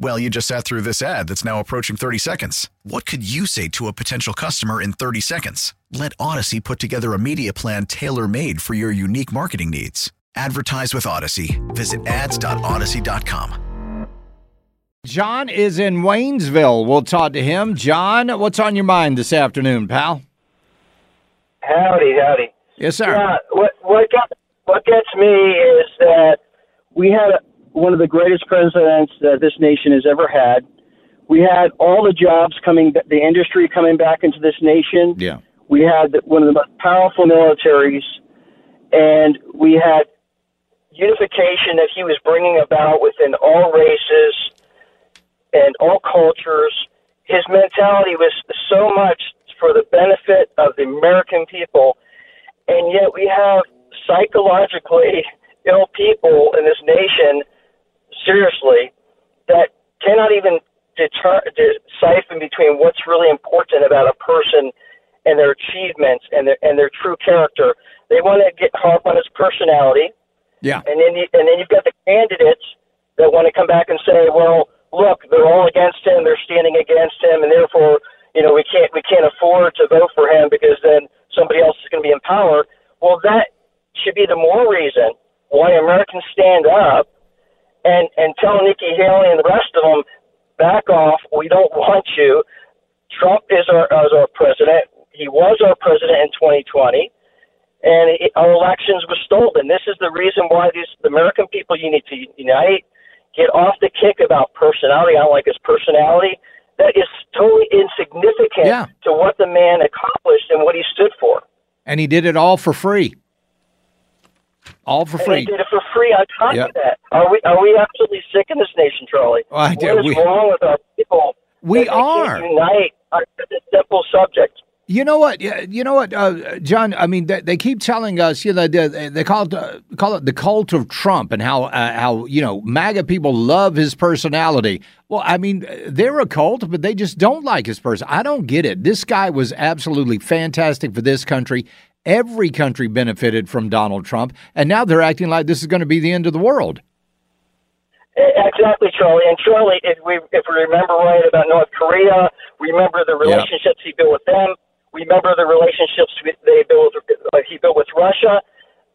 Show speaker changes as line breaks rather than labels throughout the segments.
Well, you just sat through this ad that's now approaching 30 seconds. What could you say to a potential customer in 30 seconds? Let Audacy put together a media plan tailor made for your unique marketing needs. Advertise with Audacy. Visit ads.audacy.com.
John is in Waynesville. We'll talk to him. John, what's on your mind this afternoon, pal?
Howdy, howdy.
Yes, sir.
Yeah, what what got, what gets me is that we had one of the greatest presidents that this nation has ever had. We had all the jobs coming, the industry coming back into this nation.
Yeah.
We had one of the most powerful militaries, and we had unification that he was bringing about within all races and all cultures. His mentality was so much for the benefit of the American people, and yet we have psychologically ill people in this nation, seriously, that cannot even deter, siphon between what's really important about a person and their achievements and their and their true character. They want to get harp on his personality,
Yeah.
and then you, and then you've got the candidates that want to come back and say, well, look, they're all against him, they're standing against him, and therefore, you know, we can't we can't afford to vote for him because then somebody else is going to be in power. Well, that should be the more reason why Americans stand up and and tell Nikki Haley and the rest of them, back off. We don't want you. Trump is our is our president. He was our president in 2020 and it, our elections were stolen. This is the reason why these the American people you need to unite, get off the kick about personality. I don't like his personality. That is totally insignificant
Yeah.
to what the man accomplished and what he stood for.
And he did it all for free. All for
And
free.
he did it for free on top
Yep.
that. Are we are we absolutely sick in this nation, Charlie?
Well, I
what
do.
is
We-
wrong with our people?
We are.
unite on a simple subject.
You know what? You know what, uh, John? I mean, they, they keep telling us, you know, they, they call it uh, call it the cult of Trump, and how uh, how you know MAGA people love his personality. Well, I mean, they're a cult, but they just don't like his person. I don't get it. This guy was absolutely fantastic for this country. Every country benefited from Donald Trump, and now they're acting like this is going to be the end of the world.
Exactly, Charlie. And Charlie, if we if we remember right about North Korea, remember the relationships he built with them. Remember the relationships they built uh, he built with Russia.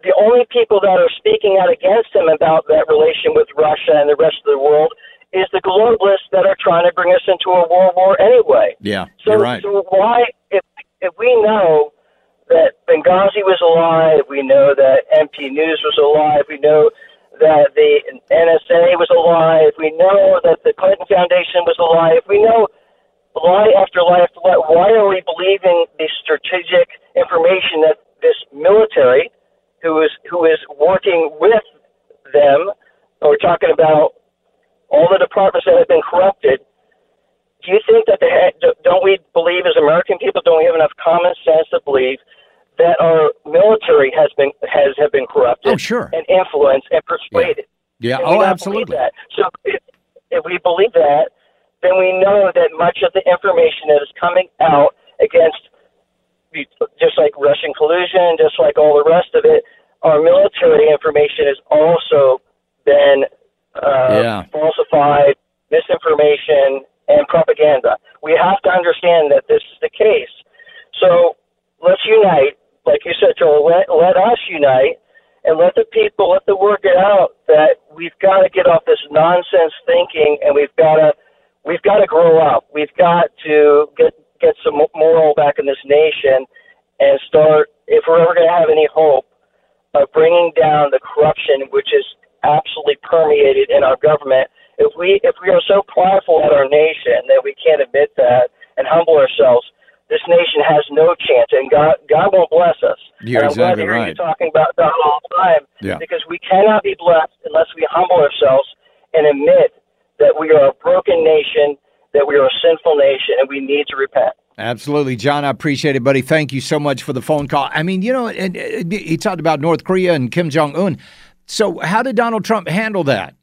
The only people that are speaking out against him about that relation with Russia and the rest of the world is the globalists that are trying to bring us into a world war anyway.
Yeah,
So,
you're right.
so why, if if we know that Benghazi was a lie, we know that MP News was a lie, we know that the NSA was a lie, we know that the Clinton Foundation was a lie, we know lie after lie after lie, why are we believing the strategic information that this military, who is who is working with them, we're talking about all the departments that have been corrupted. Do you think that the don't we believe as American people don't we have enough common sense to believe that our military has been has have been corrupted
Oh, sure.
and influenced and persuaded?
Yeah.
And
Oh, absolutely.
That. So if, if we believe that, then we know that much of the information that is coming out against, just like Russian collusion, just like all the rest of it, our military information has also been uh,
Yeah.
falsified, misinformation, and propaganda. We have to understand that this is the case. So let's unite, like you said, Joel. Let, let us unite and let the people let the work it out that we've got to get off this nonsense thinking and we've got to we've got to grow up we've got to get get some moral back in this nation and start if we're ever going to have any hope of bringing down the corruption which is absolutely permeated in our government if we if we are so prideful at our nation that we can't admit that and humble ourselves, this nation has no chance, and God God won't bless us.
You're
and I'm glad to
exactly
hear
right.
you talking about God all the time
Yeah.
because we cannot be blessed unless we humble ourselves and admit that we are a broken nation, that we are a sinful nation, and we need to repent.
Absolutely, John. I appreciate it, buddy. Thank you so much for the phone call. I mean, you know, and, uh, and he talked about North Korea and Kim Jong Un. So, how did Donald Trump handle that?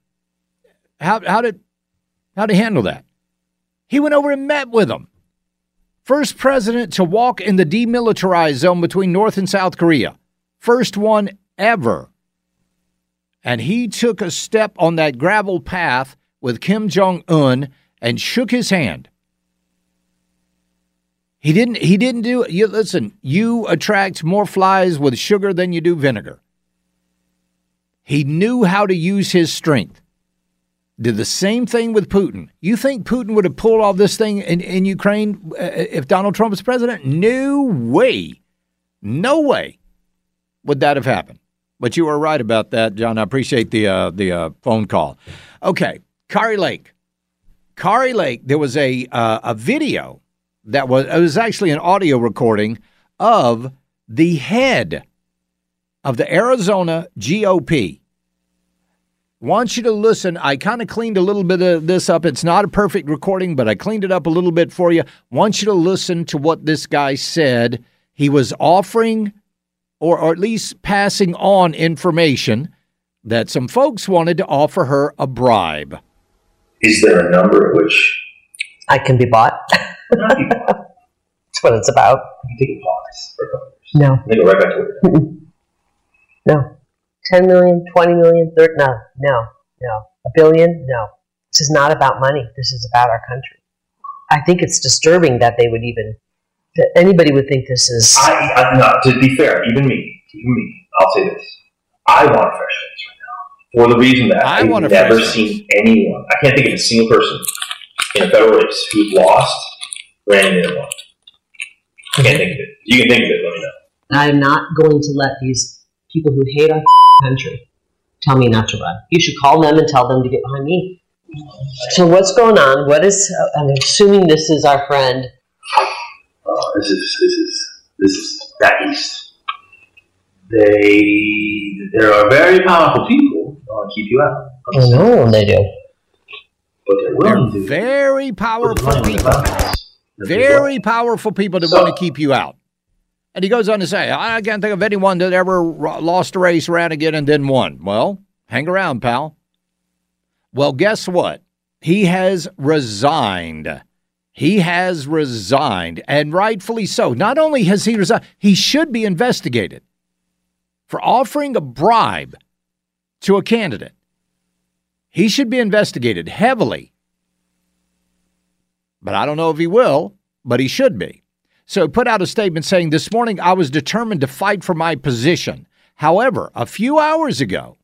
How how did how he handle that? He went over and met with them. First president to walk in the demilitarized zone between North and South Korea. First one ever. And he took a step on that gravel path with Kim Jong Un and shook his hand. He didn't. He didn't do. You listen. You attract more flies with sugar than you do vinegar. He knew how to use his strength. Did the same thing with Putin. You think Putin would have pulled all this thing in, in Ukraine uh, if Donald Trump was president? No way. No way would that have happened. But you were right about that, John. I appreciate the uh, the uh, phone call. Okay, Kari Lake. Kari Lake. There was a uh, a video that was it was actually an audio recording of the head of the Arizona GOP. Want you to listen. I kind of cleaned a little bit of this up. It's not a perfect recording, but I cleaned it up a little bit for you. Want you to listen to what this guy said. He was offering or, or at least passing on information that some folks wanted to offer her a bribe.
Is there a number at which
I can be bought.
not be bought?
That's what it's about.
You take a pause for a couple.
No,
And then go right back to it.
no. 10 million, 20 million, 30, no, no, no. A billion, no. This is not about money. This is about our country. I think it's disturbing that they would even, that anybody would think this is.
I, I no, to be fair, even me, even me, I'll say this. I want a fresh face right now. For the reason that
I
I've never seen anyone, I can't think of a single person in a federal race who's lost ran in and won. I can't think of it. You can think of it, let me know.
I'm not going to let these people who hate our country tell me not to run. You should call them and tell them to get behind me. So what's going on? What is? I'm assuming this is our friend.
Oh, this is this is this is back east. They there are very powerful people who want to keep you out.
I know they do.
But they're
They're
willing to
very powerful
money in the
people. Very powerful people that
So-
want to keep you out. And he goes on to say, I can't think of anyone that ever lost a race, ran again, and then won. Well, hang around, pal. Well, guess what? He has resigned. He has resigned, and rightfully so. Not only has he resigned, he should be investigated for offering a bribe to a candidate. He should be investigated heavily. But I don't know if he will, but he should be. So put out a statement saying, This morning I was determined to fight for my position. However, a few hours ago,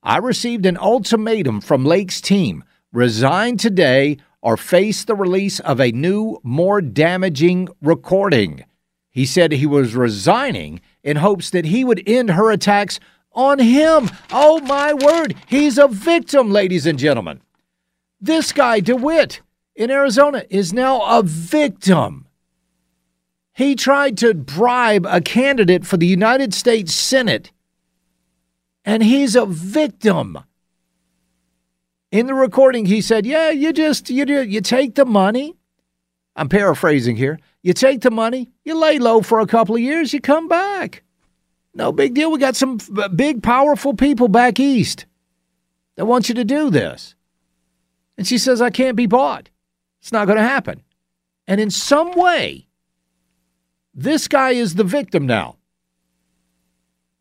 I received an ultimatum from Lake's team resign today or face the release of a new, more damaging recording. He said he was resigning in hopes that he would end her attacks on him. Oh, my word. He's a victim, ladies and gentlemen. This guy, DeWit in Arizona, is now a victim. He tried to bribe a candidate for the United States Senate, and he's a victim. In the recording, he said, "Yeah, you just you do you take the money. I'm paraphrasing here. You take the money, you lay low for a couple of years, you come back. No big deal. We got some big, powerful people back east that want you to do this." And she says, "I can't be bought. It's not going to happen." And in some way, this guy is the victim now.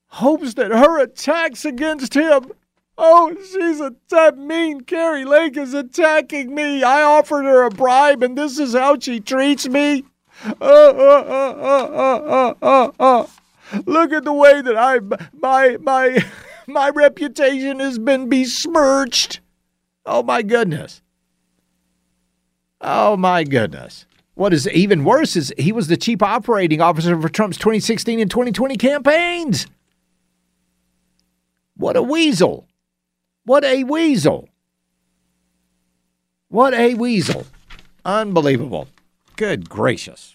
Hopes that her attacks against him. Oh, she's a that mean Kari Lake is attacking me. I offered her a bribe, and this is how she treats me. Uh, uh, uh, uh, uh, uh, uh. Look at the way that I my my my reputation has been besmirched. Oh my goodness. Oh my goodness. What is even worse is he was the chief operating officer for Trump's 2016 and 2020 campaigns. What a weasel. What a weasel. What a weasel. Unbelievable. Good gracious.